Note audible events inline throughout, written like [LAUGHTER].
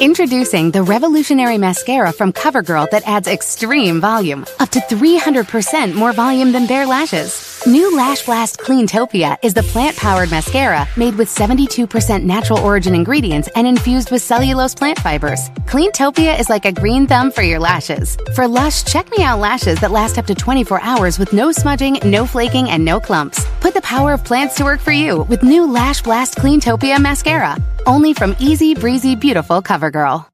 Introducing the revolutionary mascara from CoverGirl that adds extreme volume, up to 300% more volume than bare lashes. New Lash Blast Cleantopia is the plant-powered mascara made with 72% natural origin ingredients and infused with cellulose plant fibers. Cleantopia is like a green thumb for your lashes. For lush, check me out lashes that last up to 24 hours with no smudging, no flaking, and no clumps. Put the power of plants to work for you with new Lash Blast Cleantopia mascara. Only from Easy Breezy Beautiful CoverGirl.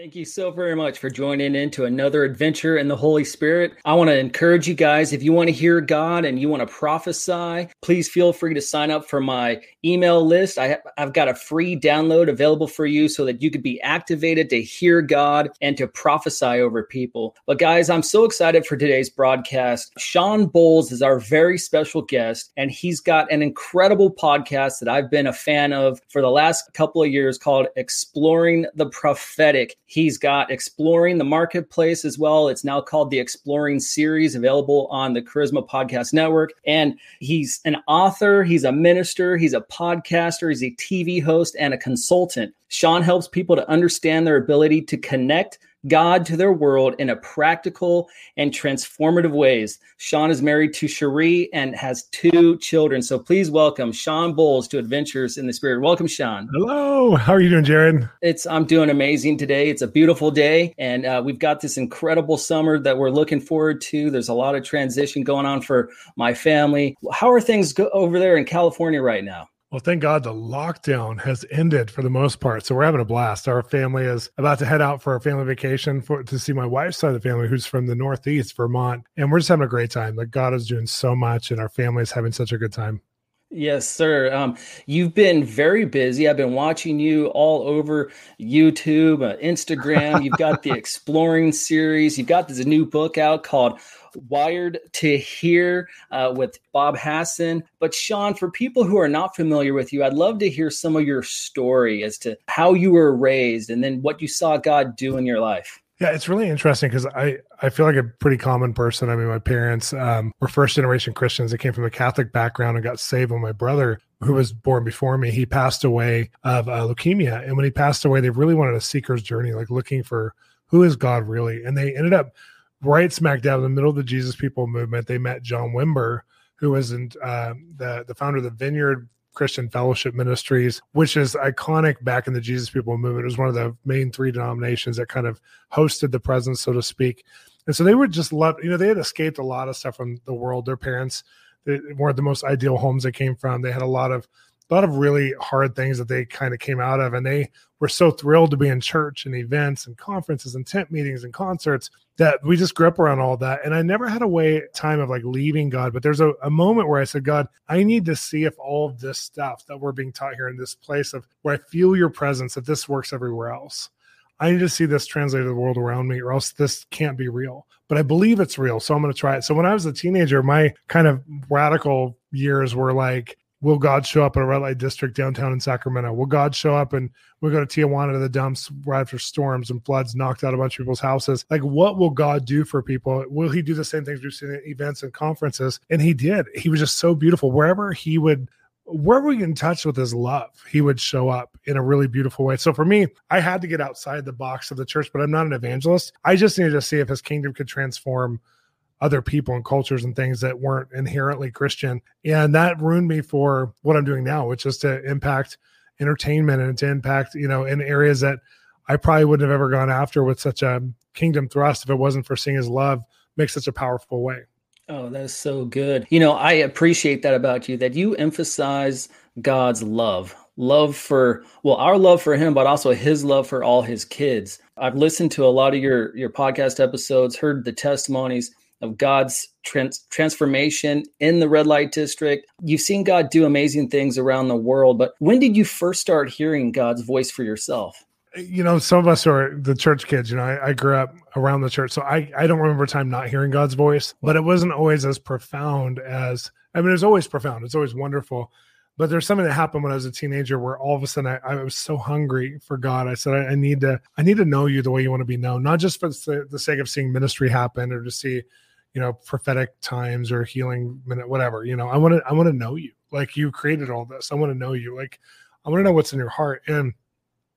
Thank you so very much for joining in into another adventure in the Holy Spirit. I want to encourage you guys if you want to hear God and you want to prophesy, please feel free to sign up for my email list. I have got a free download available for you so that you could be activated to hear God and to prophesy over people. But guys, I'm so excited for today's broadcast. Shawn Bolz is our very special guest, and he's got an incredible podcast that I've been a fan of for the last couple of years called Exploring the Prophetic. He's got Exploring the Marketplace as well. It's now called the Exploring series, available on the Charisma Podcast Network. And he's an author, he's a minister, he's a podcaster, he's a TV host, and a consultant. Shawn helps people to understand their ability to connect God to their world in a practical and transformative ways. Shawn is married to Cherie and has two children. So please welcome Shawn Bolz to Adventures in the Spirit. Welcome, Shawn. Hello. How are you doing, Jared? It's I'm doing amazing today. It's a beautiful day, and uh, we've got this incredible summer that we're looking forward to. There's a lot of transition going on for my family. How are things go- over there in California right now? Well, thank God the lockdown has ended for the most part. So we're having a blast. Our family is about to head out for a family vacation for to see my wife's side of the family, who's from the Northeast, Vermont. And we're just having a great time. Like God is doing so much, and our family is having such a good time. Yes, sir. Um, you've been very busy. I've been watching you all over YouTube, uh, Instagram. You've got the [LAUGHS] Exploring series. You've got this new book out called Wired to Hear uh, with Bob Hasson. But Shawn, for people who are not familiar with you, I'd love to hear some of your story as to how you were raised and then what you saw God do in your life. Yeah, it's really interesting because I, I feel like a pretty common person. I mean, my parents um, were first generation Christians. They came from a Catholic background and got saved when my brother, who was born before me, he passed away of uh, leukemia. And when he passed away, they really wanted a seeker's journey, like looking for who is God really. And they ended up right smack dab in the middle of the Jesus People movement. They met John Wimber, who was in, uh, the the founder of the Vineyard Christian Fellowship Ministries, which is iconic back in the Jesus People movement. It was one of the main three denominations that kind of hosted the presence, so to speak. And so they were just love, you know, they had escaped a lot of stuff from the world. Their parents they weren't the most ideal homes they came from. They had a lot of a lot of really hard things that they kind of came out of and they were so thrilled to be in church and events and conferences and tent meetings and concerts that we just grew up around all that and i never had a way time of like leaving god but there's a, a moment where i said god i need to see if all of this stuff that we're being taught here in this place of where i feel your presence if this works everywhere else I need to see this translated to the world around me, or else this can't be real. But I believe it's real, so I'm going to try it. So when I was a teenager, my kind of radical years were like, will God show up in a red light district downtown in Sacramento? Will God show up and we go to Tijuana to the dumps right after storms and floods knocked out a bunch of people's houses? Like, what will God do for people? Will He do the same things we've seen at events and conferences? And He did. He was just so beautiful. Wherever He would wherever we in touch with his love, he would show up in a really beautiful way. So for me, I had to get outside the box of the church, but I'm not an evangelist. I just needed to see if his kingdom could transform other people and cultures and things that weren't inherently Christian. And that ruined me for what I'm doing now, which is to impact entertainment and to impact, you know, in areas that I probably wouldn't have ever gone after with such a kingdom thrust if it wasn't for seeing his love make such a powerful way. Oh, that's so good. You know, I appreciate that about you that you emphasize God's love. Love for well, our love for him, but also his love for all his kids. I've listened to a lot of your your podcast episodes, heard the testimonies of God's trans- transformation in the red light district. You've seen God do amazing things around the world, but when did you first start hearing God's voice for yourself? you know, some of us are the church kids. You know, I, I, grew up around the church, so I I don't remember a time not hearing God's voice, but it wasn't always as profound as I mean, it's always profound. It's always wonderful. But there's something that happened when I was a teenager where all of a sudden I, I was so hungry for God. I said, I, I, need to, I need to know you the way you want to be known, not just for the, the sake of seeing ministry happen or to see, you know, prophetic times or healing minute, whatever. You know, I want to, I want to know you. Like you created all this. I want to know you. Like I want to know what's in your heart. And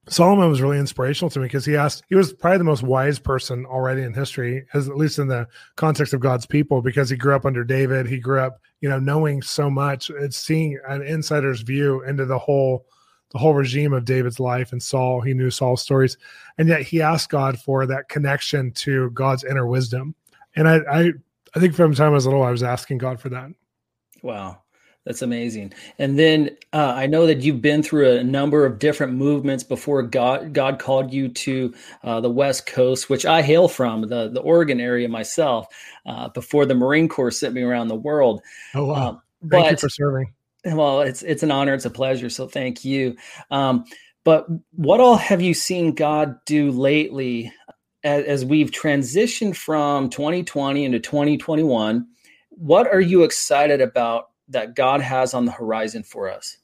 Solomon was really inspirational to me because he asked, he was probably the most wise person already in history, as at least in the context of God's people, because he grew up under David. He grew up, you know, knowing so much. It's seeing an insider's view into the whole, the whole regime of David's life and Saul. He knew Saul's stories, and yet he asked God for that connection to God's inner wisdom. And I, I, I think from the time I was little, I was asking God for that. Wow. That's amazing. And then uh, I know that you've been through a number of different movements before God God called you to uh, the West Coast, which I hail from the the Oregon area myself. Uh, before the Marine Corps sent me around the world. Oh wow! Um, thank you for serving. Well, it's it's an honor. It's a pleasure. So thank you. Um, but what all have you seen God do lately as, as we've transitioned from 2020 into 2021? What are you excited about that God has on the horizon for us?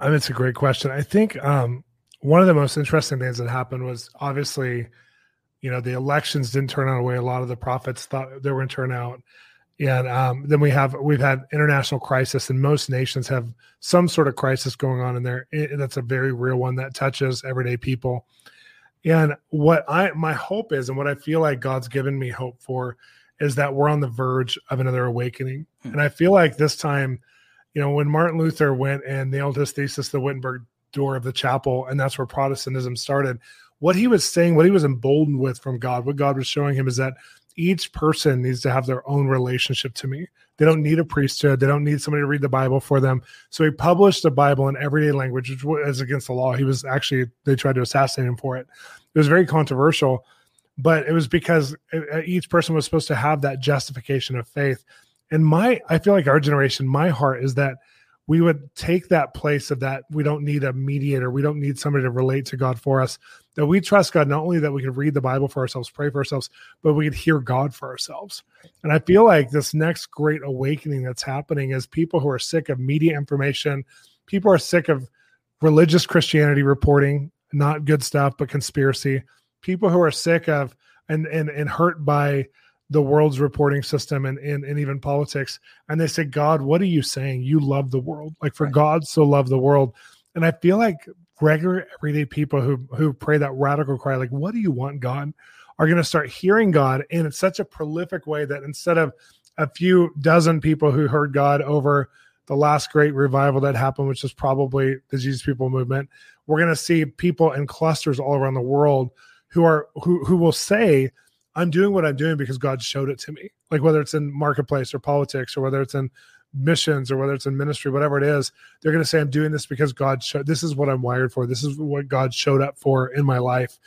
I mean, it's a great question. I think um, one of the most interesting things that happened was obviously, you know, the elections didn't turn out the way a lot of the prophets thought they were going to turn out. And um, then we have we've had international crisis, and most nations have some sort of crisis going on in there. It, that's a very real one that touches everyday people. And what I my hope is, and what I feel like God's given me hope for, is that we're on the verge of another awakening. Hmm. And I feel like this time, you know, when Martin Luther went and nailed his thesis to the Wittenberg door of the chapel, and that's where Protestantism started, what he was saying, what he was emboldened with from God, what God was showing him is that each person needs to have their own relationship to me. They don't need a priesthood. They don't need somebody to read the Bible for them. So he published the Bible in everyday language, which was against the law. He was actually, they tried to assassinate him for it. It was very controversial but it was because each person was supposed to have that justification of faith and my i feel like our generation my heart is that we would take that place of that we don't need a mediator we don't need somebody to relate to god for us that we trust god not only that we can read the bible for ourselves pray for ourselves but we can hear god for ourselves. And i feel like this next great awakening that's happening is people who are sick of media information people are sick of religious christianity reporting not good stuff but conspiracy people who are sick of and and and hurt by the world's reporting system and, and and even politics. And they say god what are you saying? You love the world. Like for right. god so love the world. And i feel like regular everyday people who who pray that radical cry like what do you want god? are going to start hearing god in such a prolific way that instead of a few dozen people who heard god over the last great revival that happened which is probably the jesus people movement we're going to see people in clusters all around the world who are who who will say i'm doing what i'm doing because god showed it to me. Like whether it's in marketplace or politics or whether it's in missions or whether it's in ministry whatever it is they're going to say i'm doing this because god showed this is what i'm wired for. This is what god showed up for in my life.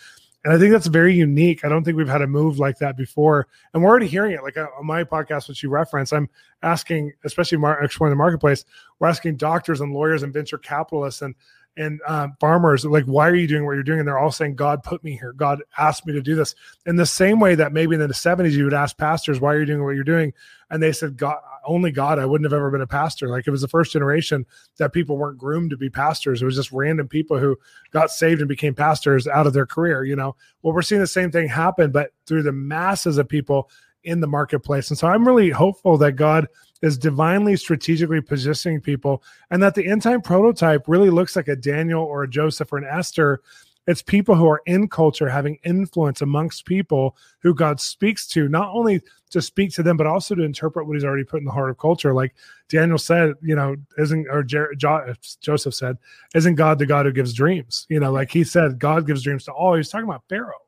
And i think that's very unique. I don't think we've had a move like that before and we're already hearing it. Like uh, on my podcast which you reference i'm asking especially mar- exploring the marketplace we're asking doctors and lawyers and venture capitalists and and uh, farmers like why are you doing what you're doing? And they're all saying god put me here. God asked me to do this. In the same way that maybe in the 70s you would ask pastors why are you doing what you're doing? And they said god only god. I wouldn't have ever been a pastor. Like it was the first generation that people weren't groomed to be pastors. It was just random people who got saved and became pastors out of their career you know? Well we're seeing the same thing happen but through the masses of people in the marketplace. And so i'm really hopeful that god is divinely strategically positioning people and that the end time prototype really looks like a Daniel or a Joseph or an Esther It's people who are in culture having influence amongst people who God speaks to, not only to speak to them, but also to interpret what he's already put in the heart of culture. Like Daniel said, you know, isn't, or Jer- jo- Joseph said, isn't God the God who gives dreams? You know, like he said, God gives dreams to all. He was talking about Pharaoh.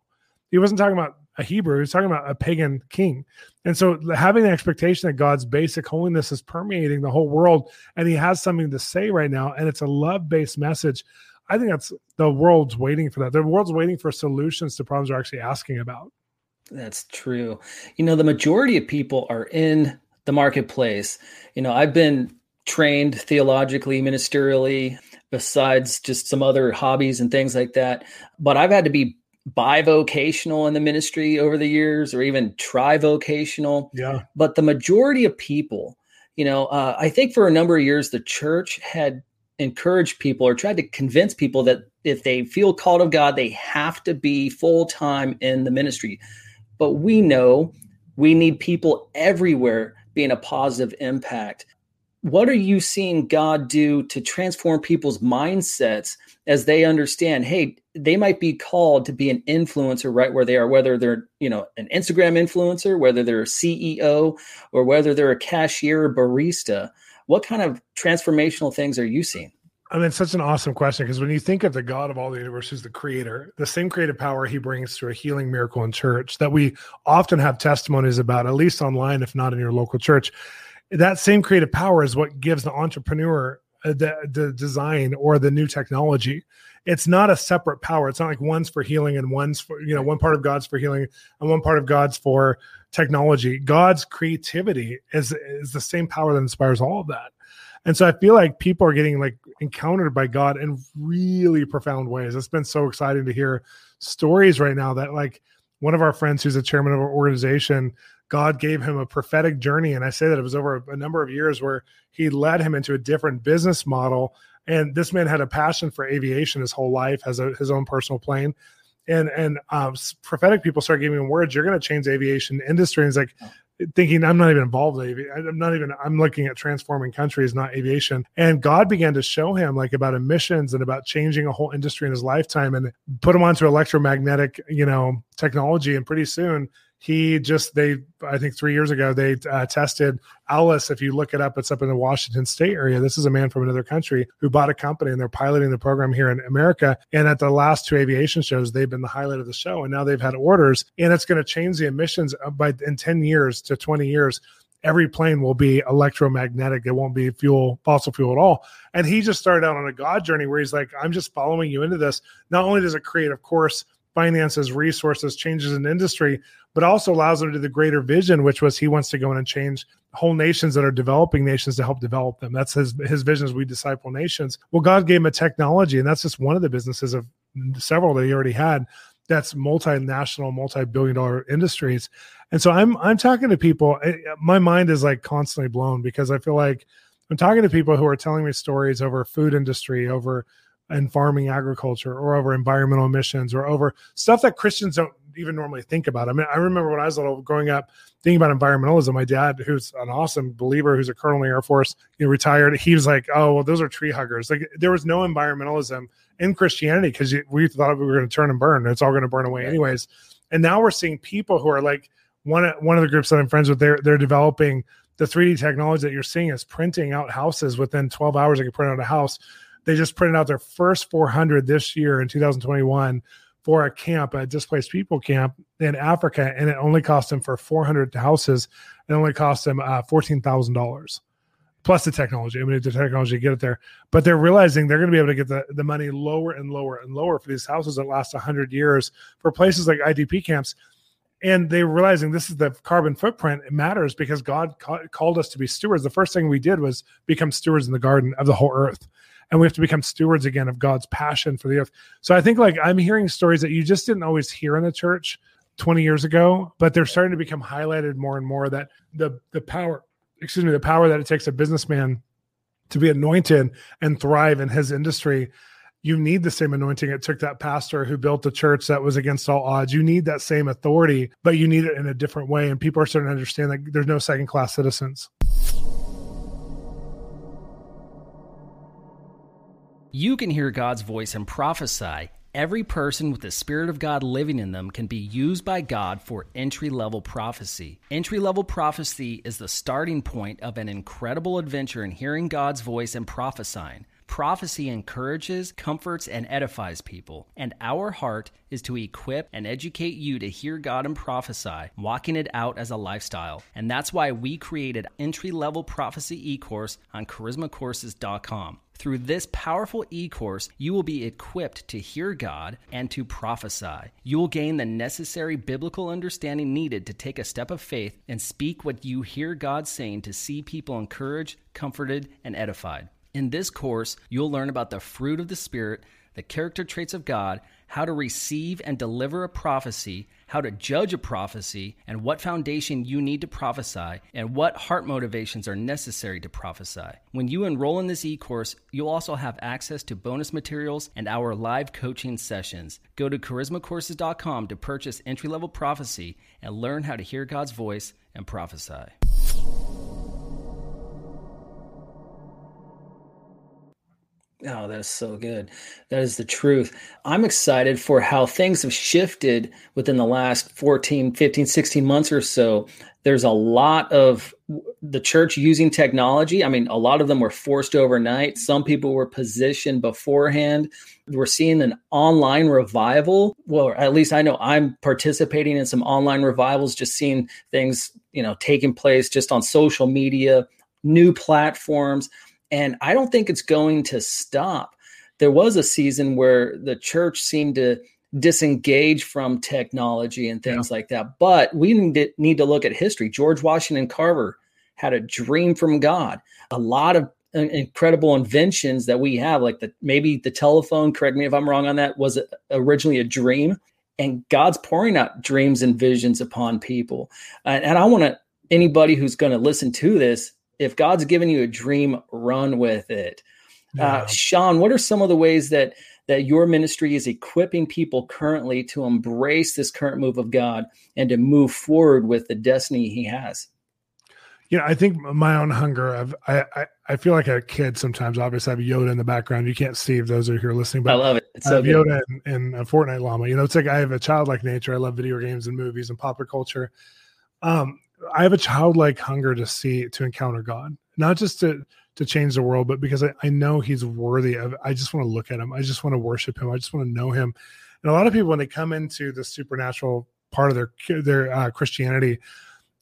He wasn't talking about a Hebrew. he's talking about a pagan king. And so having the expectation that God's basic holiness is permeating the whole world and he has something to say right now, and it's a love-based message. I think that's the world's waiting for that. The world's waiting for solutions to problems they're actually asking about. That's true. You know, the majority of people are in the marketplace. You know, I've been trained theologically, ministerially, besides just some other hobbies and things like that. But I've had to be bivocational in the ministry over the years or even trivocational. Yeah. But the majority of people, you know, uh, I think for a number of years, the church had encouraged people or tried to convince people that if they feel called of God, they have to be full time in the ministry. But we know we need people everywhere being a positive impact. What are you seeing God do to transform people's mindsets as they understand, hey, they might be called to be an influencer right where they are, whether they're, you know, an Instagram influencer, whether they're a CEO, or whether they're a cashier or barista. What kind of transformational things are you seeing? I mean, it's such an awesome question because when you think of the God of all the universe, who's the creator, the same creative power he brings to a healing miracle in church that we often have testimonies about, at least online, if not in your local church, that same creative power is what gives the entrepreneur uh, the, the design or the new technology. It's not a separate power. It's not like one's for healing and one's for, you know, one part of God's for healing and one part of God's for technology. God's creativity is, is the same power that inspires all of that. And so I feel like people are getting like encountered by God in really profound ways. It's been so exciting to hear stories right now that like one of our friends who's a chairman of our organization, God gave him a prophetic journey. And I say that it was over a number of years where he led him into a different business model. And this man had a passion for aviation his whole life, has a, his own personal plane. And and um, prophetic people start giving him words. You're going to change the aviation industry. And he's like, thinking I'm not even involved in. I'm not even I'm looking at transforming countries, not aviation. And God began to show him like about emissions and about changing a whole industry in his lifetime and put him onto electromagnetic, you know, technology. And pretty soon he just they i think three years ago they uh, tested alice if you look it up it's up in the washington state area this is a man from another country who bought a company and they're piloting the program here in america and at the last two aviation shows they've been the highlight of the show and now they've had orders and it's going to change the emissions by in 10 years to 20 years every plane will be electromagnetic. It won't be fuel, fossil fuel at all. And he just started out on a God journey where he's like, I'm just following you into this. Not only does it create, of course, finances, resources, changes in industry, but also allows him to do the greater vision, which was he wants to go in and change whole nations that are developing nations to help develop them. That's his his vision as we disciple nations. Well, God gave him a technology, and that's just one of the businesses of several that he already had. That's multinational, multi-billion dollar industries. And so I'm I'm talking to people. My mind is like constantly blown because I feel like I'm talking to people who are telling me stories over food industry, over and farming agriculture or over environmental emissions or over stuff that Christians don't even normally think about. I mean, I remember when I was little growing up thinking about environmentalism, my dad, who's an awesome believer, who's a colonel in the Air Force, you know, retired, he was like, oh, well, those are tree huggers. Like there was no environmentalism in Christianity because we thought we were going to turn and burn. It's all going to burn away anyways. And now we're seeing people who are like one, one of the groups that I'm friends with, they're, they're developing the 3D technology that you're seeing is printing out houses within 12 hours. They can print out a house they just printed out their first 400 this year in 2021 for a camp, a displaced people camp in Africa, and it only cost them for 400 houses. It only cost them uh, $14,000 plus the technology. I mean, the technology to get it there, but they're realizing they're going to be able to get the, the money lower and lower and lower for these houses that last 100 years for places like IDP camps. And they're realizing this is the carbon footprint. It matters because God ca- called us to be stewards. The first thing we did was become stewards in the garden of the whole earth and we have to become stewards again of God's passion for the earth. So I think like I'm hearing stories that you just didn't always hear in the church 20 years ago, but they're starting to become highlighted more and more that the the power, excuse me, the power that it takes a businessman to be anointed and thrive in his industry. You need the same anointing it took that pastor who built the church that was against all odds. You need that same authority, but you need it in a different way. And people are starting to understand that there's no second class citizens. You can hear God's voice and prophesy Every person with the Spirit of God living in them can be used by God for entry level prophecy. Entry level prophecy is the starting point of an incredible adventure in hearing God's voice and prophesying. Prophecy encourages, comforts, and edifies people, and our heart is to equip and educate you to hear God and prophesy, walking it out as a lifestyle. And that's why we created entry level prophecy e course on charismacourses.com. Through this powerful e course, you will be equipped to hear God and to prophesy. You will gain the necessary biblical understanding needed to take a step of faith and speak what you hear God saying to see people encouraged, comforted, and edified. In this course, you'll learn about the fruit of the Spirit, the character traits of God, how to receive and deliver a prophecy, how to judge a prophecy, and what foundation you need to prophesy, and what heart motivations are necessary to prophesy. When you enroll in this e course, you'll also have access to bonus materials and our live coaching sessions. Go to charismacourses.com to purchase entry level prophecy and learn how to hear God's voice and prophesy. Oh, that's so good. That is the truth. I'm excited for how things have shifted within the last 14, 15, 16 months or so. There's a lot of the church using technology. I mean, a lot of them were forced overnight. Some people were positioned beforehand. We're seeing an online revival. Well, at least I know I'm participating in some online revivals, just seeing things, you know, taking place just on social media, new platforms and I don't think it's going to stop. There was a season where the church seemed to disengage from technology and things yeah. like that. But we need to, look at history. George Washington Carver had a dream from God. A lot of uh, incredible inventions that we have, like the maybe the telephone. Correct me if I'm wrong on that. Was originally a dream, and God's pouring out dreams and visions upon people. and, and I want to anybody who's going to listen to this if God's given you a dream, run with it. Uh, yeah. Uh, Shawn, what are some of the ways that that your ministry is equipping people currently to embrace this current move of God and to move forward with the destiny He has? You know, I think my own hunger. I've, I, I I feel like a kid sometimes. Obviously, I have Yoda in the background. You can't see if those are here listening, but I love it. It's so I have good. Yoda and, a Fortnite llama. You know, it's like I have a childlike nature. I love video games and movies and popular culture. Um, I have a childlike hunger to see to encounter God, not just to to change the world, but because I, I know He's worthy of. I just want to look at Him. I just want to worship Him. I just want to know Him. And a lot of people, when they come into the supernatural part of their their uh, Christianity,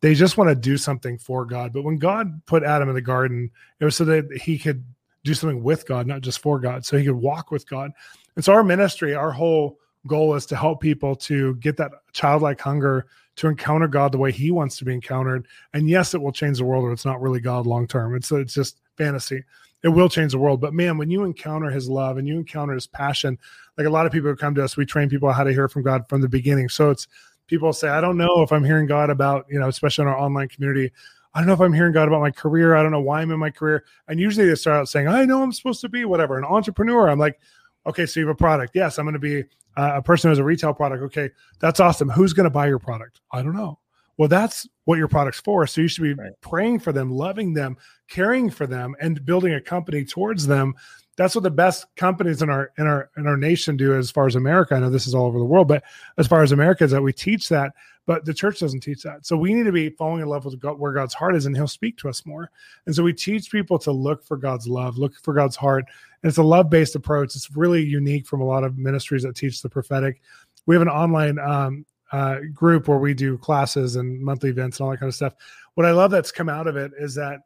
they just want to do something for God. But when God put Adam in the garden, it was so that He could do something with God, not just for God, so He could walk with God. And so our ministry, our whole goal is to help people to get that childlike hunger to encounter God the way He wants to be encountered. And yes, it will change the world, or it's not really God long term. It's it's just fantasy. It will change the world. But man, when you encounter His love and you encounter His passion, like a lot of people who come to us, we train people how to hear from God from the beginning. So it's people say, I don't know if I'm hearing God about, you know, especially in our online community. I don't know if I'm hearing God about my career. I don't know why I'm in my career. And usually they start out saying, I know I'm supposed to be whatever, an entrepreneur. I'm like, okay, so you have a product. Yes, I'm going to be uh, a person who has a retail product. Okay, that's awesome. Who's going to buy your product? I don't know. Well, that's what your product's for. So you should be right. praying for them, loving them, caring for them, and building a company towards them. That's what the best companies in our in our in our nation do as far as America. I know this is all over the world, but as far as America is that we teach that, but the church doesn't teach that. So we need to be falling in love with God, where God's heart is, and He'll speak to us more. And so we teach people to look for God's love, look for God's heart, and it's a love based approach. It's really unique from a lot of ministries that teach the prophetic. We have an online um, uh, group where we do classes and monthly events and all that kind of stuff. What I love that's come out of it is that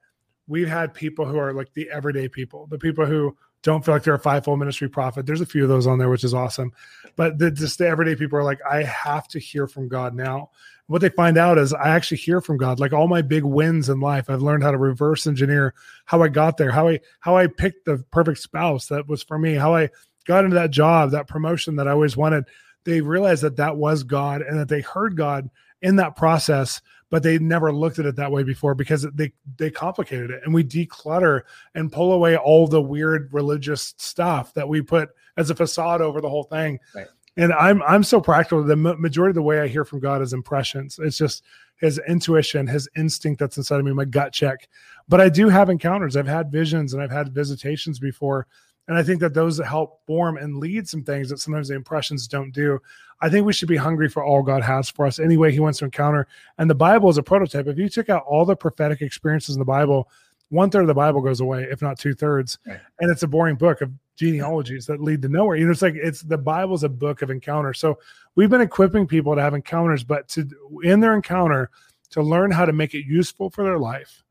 we've had people who are like the everyday people, the people who don't feel like they're a fivefold ministry prophet. There's a few of those on there, which is awesome. But the, just the everyday people are like, I have to hear from God now. What they find out is I actually hear from God. Like all my big wins in life, I've learned how to reverse engineer how I got there, how I how I picked the perfect spouse that was for me, how I got into that job, that promotion that I always wanted. They realized that that was God and that they heard God in that process but they never looked at it that way before because they they complicated it and we declutter and pull away all the weird religious stuff that we put as a facade over the whole thing right. And i'm i'm so practical the majority of the way i hear from god is impressions it's just his intuition his instinct that's inside of me my gut check but i do have encounters i've had visions and i've had visitations before And I think that those help form and lead some things that sometimes the impressions don't do. I think we should be hungry for all God has for us, any way He wants to encounter. And the Bible is a prototype. If you took out all the prophetic experiences in the Bible, one third of the Bible goes away, if not two thirds. Right. And it's a boring book of genealogies that lead to nowhere. You know, it's like it's the Bible's a book of encounters. So we've been equipping people to have encounters, but to in their encounter to learn how to make it useful for their life,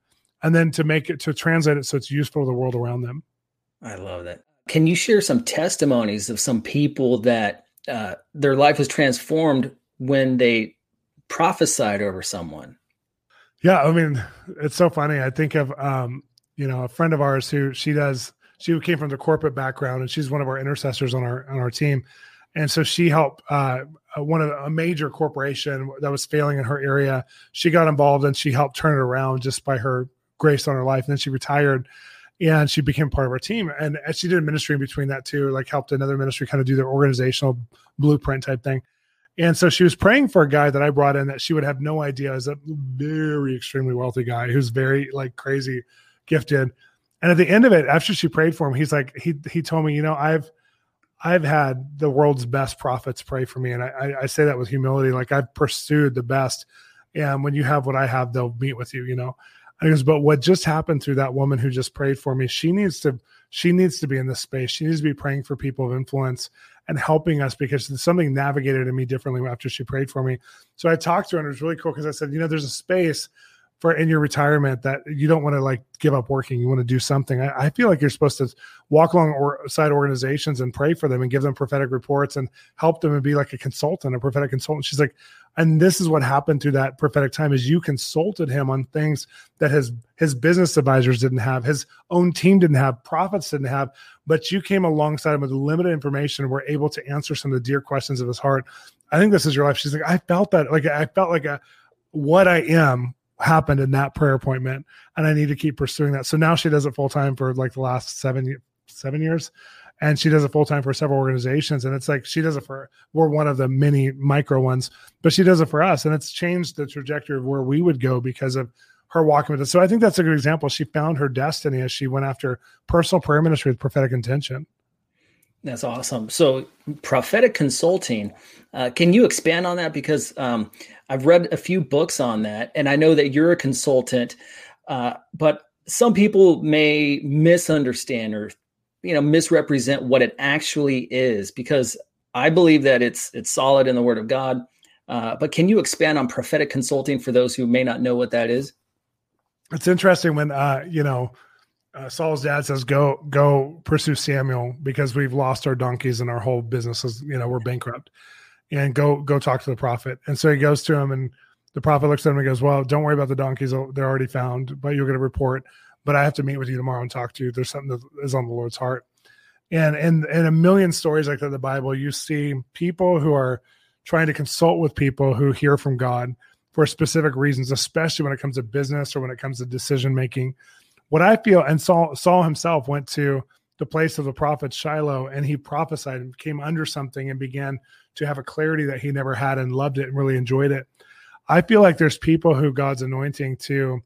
and then to make it to translate it so it's useful to the world around them. I love that. Can you share some testimonies of some people that uh, their life was transformed when they prophesied over someone? Yeah, I mean, it's so funny. I think of um, you know, a friend of ours who she does she came from the corporate background and she's one of our intercessors on our on our team. And so she helped uh, one of a major corporation that was failing in her area. She got involved and she helped turn it around just by her grace on her life. And then she retired and she became part of our team. And she did ministry in between that too, like helped another ministry kind of do their organizational blueprint type thing. And so she was praying for a guy that I brought in that she would have no idea is a very extremely wealthy guy who's very like crazy gifted. And at the end of it, after she prayed for him, he's like, he he told me, you know, I've I've had the world's best prophets pray for me. And I, I say that with humility, like I've pursued the best. And when you have what I have, they'll meet with you, you know. He goes, but what just happened through that woman who just prayed for me, she needs to she needs to be in this space. She needs to be praying for people of influence and helping us because something navigated in me differently after she prayed for me. So I talked to her and it was really cool because I said, you know, there's a space for in your retirement that you don't want to like give up working. You want to do something. I, I feel like you're supposed to walk alongside organizations and pray for them and give them prophetic reports and help them and be like a consultant, a prophetic consultant. She's like, and this is what happened through that prophetic time is you consulted him on things that his his business advisors didn't have, his own team didn't have, prophets didn't have, but you came alongside him with limited information and were able to answer some of the dear questions of his heart. I think this is your life. She's like, I felt that, like I felt like a what I am happened in that prayer appointment and i need to keep pursuing that. So now she does it full time for like the last seven seven years and she does it full time for several organizations and it's like she does it for we're one of the many micro ones but she does it for us and it's changed the trajectory of where we would go because of her walking with us. So i think that's a good example. She found her destiny as she went after personal prayer ministry with prophetic intention that's awesome. So, prophetic consulting, uh, can you expand on that? Because um, I've read a few books on that, and I know that you're a consultant, uh, but some people may misunderstand or you know misrepresent what it actually is. Because I believe that it's it's solid in the Word of God. Uh, but can you expand on prophetic consulting for those who may not know what that is? It's interesting when uh, you know uh, Saul's dad says, "Go, go pursue Samuel because we've lost our donkeys and our whole business is, you know, we're bankrupt, and go, go talk to the prophet." And so he goes to him, and the prophet looks at him and goes, "Well, don't worry about the donkeys; they're already found, but you're going to report. But I have to meet with you tomorrow and talk to you. There's something that is on the Lord's heart." And and in a million stories like that in the Bible, you see people who are trying to consult with people who hear from God for specific reasons, especially when it comes to business or when it comes to decision making what I feel, and Saul, Saul himself went to the place of the prophet Shiloh and he prophesied and came under something and began to have a clarity that he never had and loved it and really enjoyed it. I feel like there's people who God's anointing to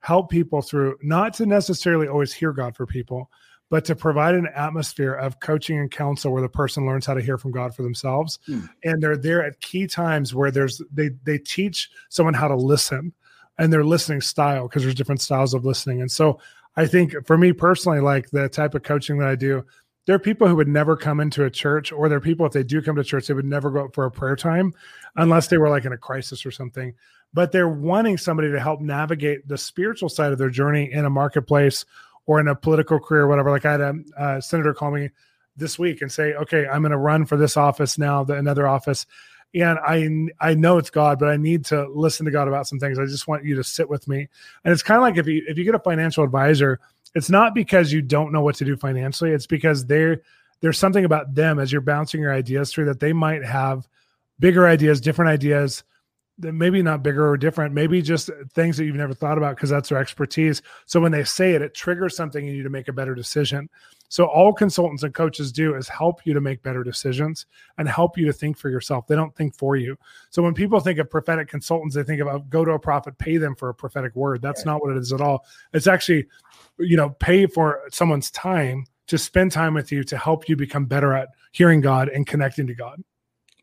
help people through, not to necessarily always hear God for people, but to provide an atmosphere of coaching and counsel where the person learns how to hear from God for themselves. Hmm. And they're there at key times where there's they they teach someone how to listen and their listening style because there's different styles of listening. And so I think for me personally, like the type of coaching that I do, there are people who would never come into a church, or there are people if they do come to church, they would never go up for a prayer time unless they were like in a crisis or something. But they're wanting somebody to help navigate the spiritual side of their journey in a marketplace or in a political career, or whatever. Like I had a, a senator call me this week and say, "Okay, I'm going to run for this office now, the, another office." And I I know it's God, but I need to listen to God about some things. I just want you to sit with me. And it's kind of like if you if you get a financial advisor, it's not because you don't know what to do financially. It's because they're there's something about them as you're bouncing your ideas through that they might have bigger ideas, different ideas maybe not bigger or different, maybe just things that you've never thought about because that's their expertise. So when they say it, it triggers something in you to make a better decision. So all consultants and coaches do is help you to make better decisions and help you to think for yourself. They don't think for you. So when people think of prophetic consultants, they think about go to a prophet, pay them for a prophetic word. That's not what it is at all. It's actually, you know, pay for someone's time to spend time with you to help you become better at hearing God and connecting to God.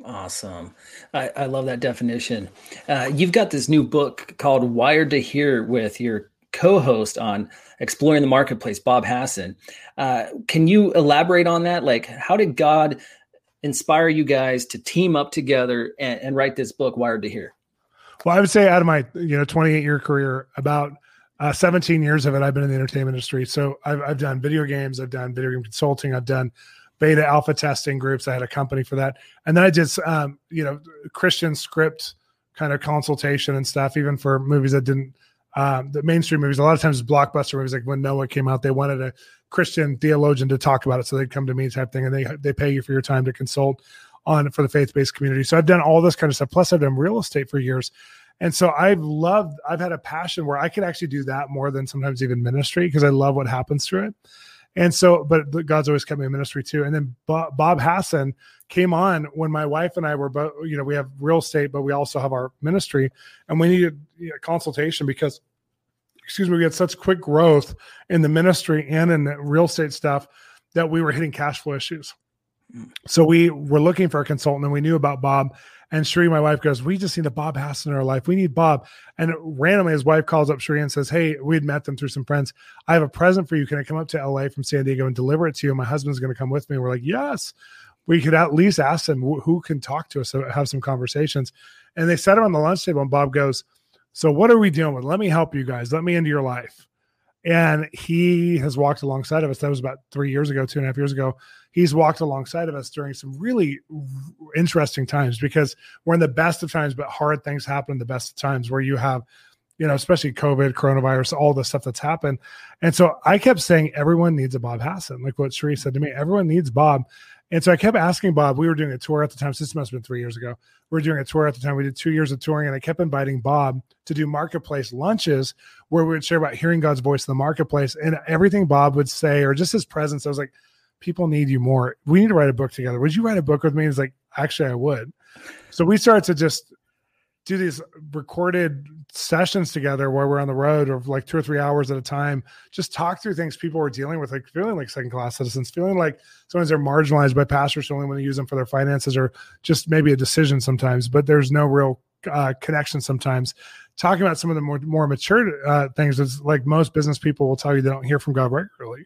Awesome. I, I love that definition. Uh, you've got this new book called Wired to Hear with your co host on exploring the marketplace, Bob Hasson. Uh, can you elaborate on that? Like, how did God inspire you guys to team up together and, and write this book, Wired to Hear? Well, I would say out of my you know 28 year career, about uh, 17 years of it, I've been in the entertainment industry. So I've, I've done video games, I've done video game consulting, I've done beta alpha testing groups. I had a company for that, and then I did um, you know Christian script kind of consultation and stuff, even for movies that didn't um, the mainstream movies. A lot of times, blockbuster movies, like when Noah came out, they wanted a Christian theologian to talk about it, so they'd come to me type thing, and they they pay you for your time to consult on for the faith based community. So I've done all this kind of stuff. Plus, I've done real estate for years. And so I've loved, I've had a passion where I could actually do that more than sometimes even ministry because I love what happens through it. And so, but God's always kept me in ministry too. And then Bob, Bob Hasson came on when my wife and I were both, you know, we have real estate, but we also have our ministry and we needed you know, consultation because, excuse me, we had such quick growth in the ministry and in the real estate stuff that we were hitting cash flow issues. Mm. So we were looking for a consultant and we knew about Bob and Cherie, my wife, goes, We just need a Bob Hasson in our life. We need Bob. And randomly, his wife calls up Cherie and says, Hey, we'd met them through some friends. I have a present for you. Can I come up to LA from San Diego and deliver it to you? My husband's going to come with me. we're like, Yes. We could at least ask them who can talk to us, have some conversations. And they sat around the lunch table, and Bob goes, So, what are we dealing with? Let me help you guys. Let me into your life. And he has walked alongside of us. That was about three years ago, two and a half years ago he's walked alongside of us during some really interesting times because we're in the best of times, but hard things happen in the best of times where you have, you know, especially COVID, coronavirus, all the stuff that's happened. And so I kept saying, everyone needs a Bob Hasson, like what Cherie said to me, everyone needs Bob. And so I kept asking Bob, we were doing a tour at the time. This must have been three years ago. We were doing a tour at the time. We did two years of touring, and I kept inviting Bob to do marketplace lunches where we would share about hearing God's voice in the marketplace. And everything Bob would say, or just his presence, I was like, people need you more. We need to write a book together. Would you write a book with me? He's like, actually, I would. So we started to just do these recorded sessions together where we're on the road of like two or three hours at a time, just talk through things people are dealing with, like feeling like second class citizens, feeling like sometimes they're marginalized by pastors who only want to use them for their finances or just maybe a decision sometimes, but there's no real uh, connection sometimes. Talking about some of the more more mature uh, things is like most business people will tell you they don't hear from God regularly,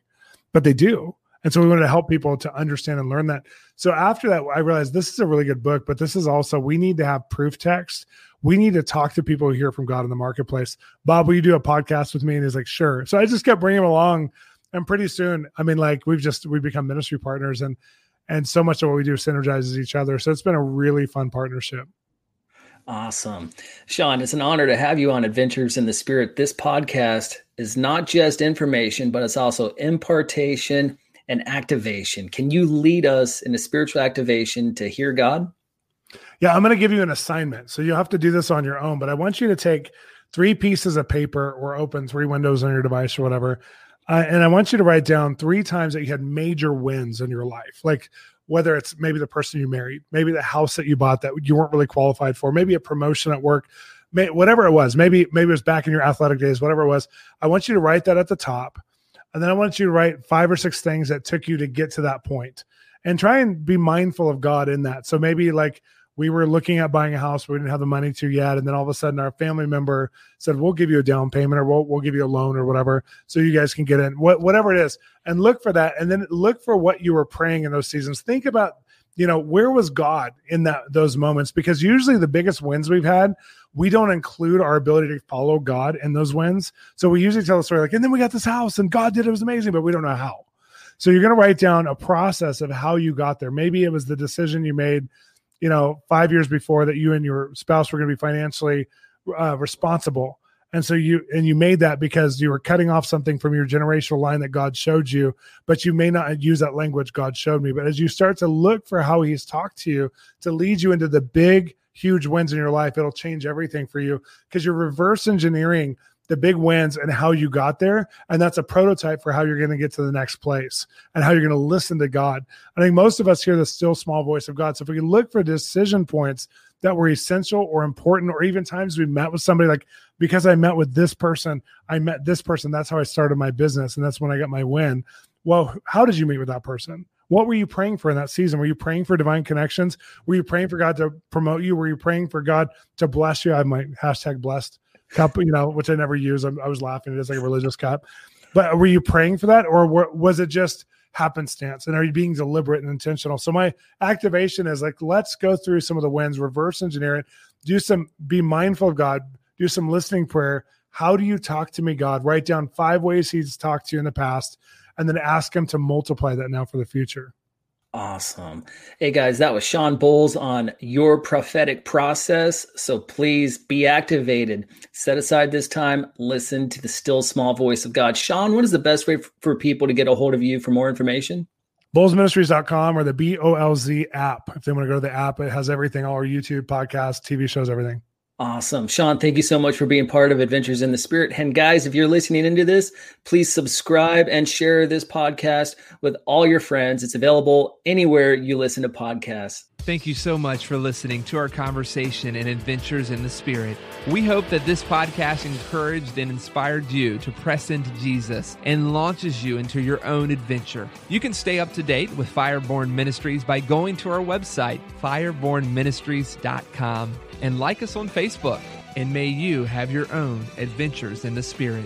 but they do. And so we wanted to help people to understand and learn that. So after that, I realized this is a really good book, but this is also, we need to have proof text. We need to talk to people who hear from God in the marketplace. Bob, will you do a podcast with me? And he's like, sure. So I just kept bringing him along. And pretty soon, I mean, like we've just, we've become ministry partners and, and so much of what we do synergizes each other. So it's been a really fun partnership. Awesome. Shawn, it's an honor to have you on Adventures in the Spirit. This podcast is not just information, but it's also impartation and activation. Can you lead us in a spiritual activation to hear God? Yeah, I'm going to give you an assignment. So you'll have to do this on your own, but I want you to take three pieces of paper or open three windows on your device or whatever. Uh, and I want you to write down three times that you had major wins in your life. Like whether it's maybe the person you married, maybe the house that you bought that you weren't really qualified for, maybe a promotion at work, may, whatever it was. Maybe maybe it was back in your athletic days, whatever it was. I want you to write that at the top. And then I want you to write five or six things that took you to get to that point and try and be mindful of God in that. So maybe like we were looking at buying a house, we didn't have the money to yet. And then all of a sudden our family member said, we'll give you a down payment or we'll, we'll give you a loan or whatever. So you guys can get in what, whatever it is and look for that. And then look for what you were praying in those seasons. Think about you know where was god in that those moments? Because usually the biggest wins we've had we don't include our ability to follow god in those wins. So we usually tell the story like and then we got this house and god did it. Was amazing but we don't know how. So you're going to write down a process of how you got there. Maybe it was the decision you made you know five years before that you and your spouse were going to be financially uh, responsible and so you and you made that because you were cutting off something from your generational line that God showed you, but you may not use that language God showed me. But as you start to look for how He's talked to you to lead you into the big, huge wins in your life, it'll change everything for you because you're reverse engineering the big wins and how you got there. And that's a prototype for how you're going to get to the next place and how you're going to listen to God. I think most of us hear the still small voice of God. So if we look for decision points that were essential or important, or even times we met with somebody like, because I met with this person, I met this person. That's how I started my business. And that's when I got my win. well, how did you meet with that person? What were you praying for in that season? Were you praying for divine connections? Were you praying for God to promote you? Were you praying for God to bless you? I have my hashtag blessed cup, you know, which I never use. I, I was laughing. It is like a religious cup. But were you praying for that, or were, was it just happenstance? And are you being deliberate and intentional? So my activation is like, let's go through some of the wins, reverse engineer it, do some, be mindful of God, do some listening prayer. How do you talk to me, God? Write down five ways He's talked to you in the past, and then ask Him to multiply that now for the future. Awesome. Hey guys, that was Shawn Bolz on your prophetic process. So please be activated. Set aside this time, listen to the still small voice of God. Shawn, what is the best way for people to get a hold of you for more information? bolzministries.com or the BOLZ app. If they want to go to the app, it has everything, all our YouTube, podcasts, TV shows, everything. Awesome. Shawn, thank you so much for being part of Adventures in the Spirit. And guys, if you're listening into this, please subscribe and share this podcast with all your friends. It's available anywhere you listen to podcasts. Thank you so much for listening to our conversation and Adventures in the Spirit. We hope that this podcast encouraged and inspired you to press into Jesus and launches you into your own adventure. You can stay up to date with Fireborn Ministries by going to our website, firebornministries.com, and like us on Facebook. And may you have your own adventures in the Spirit.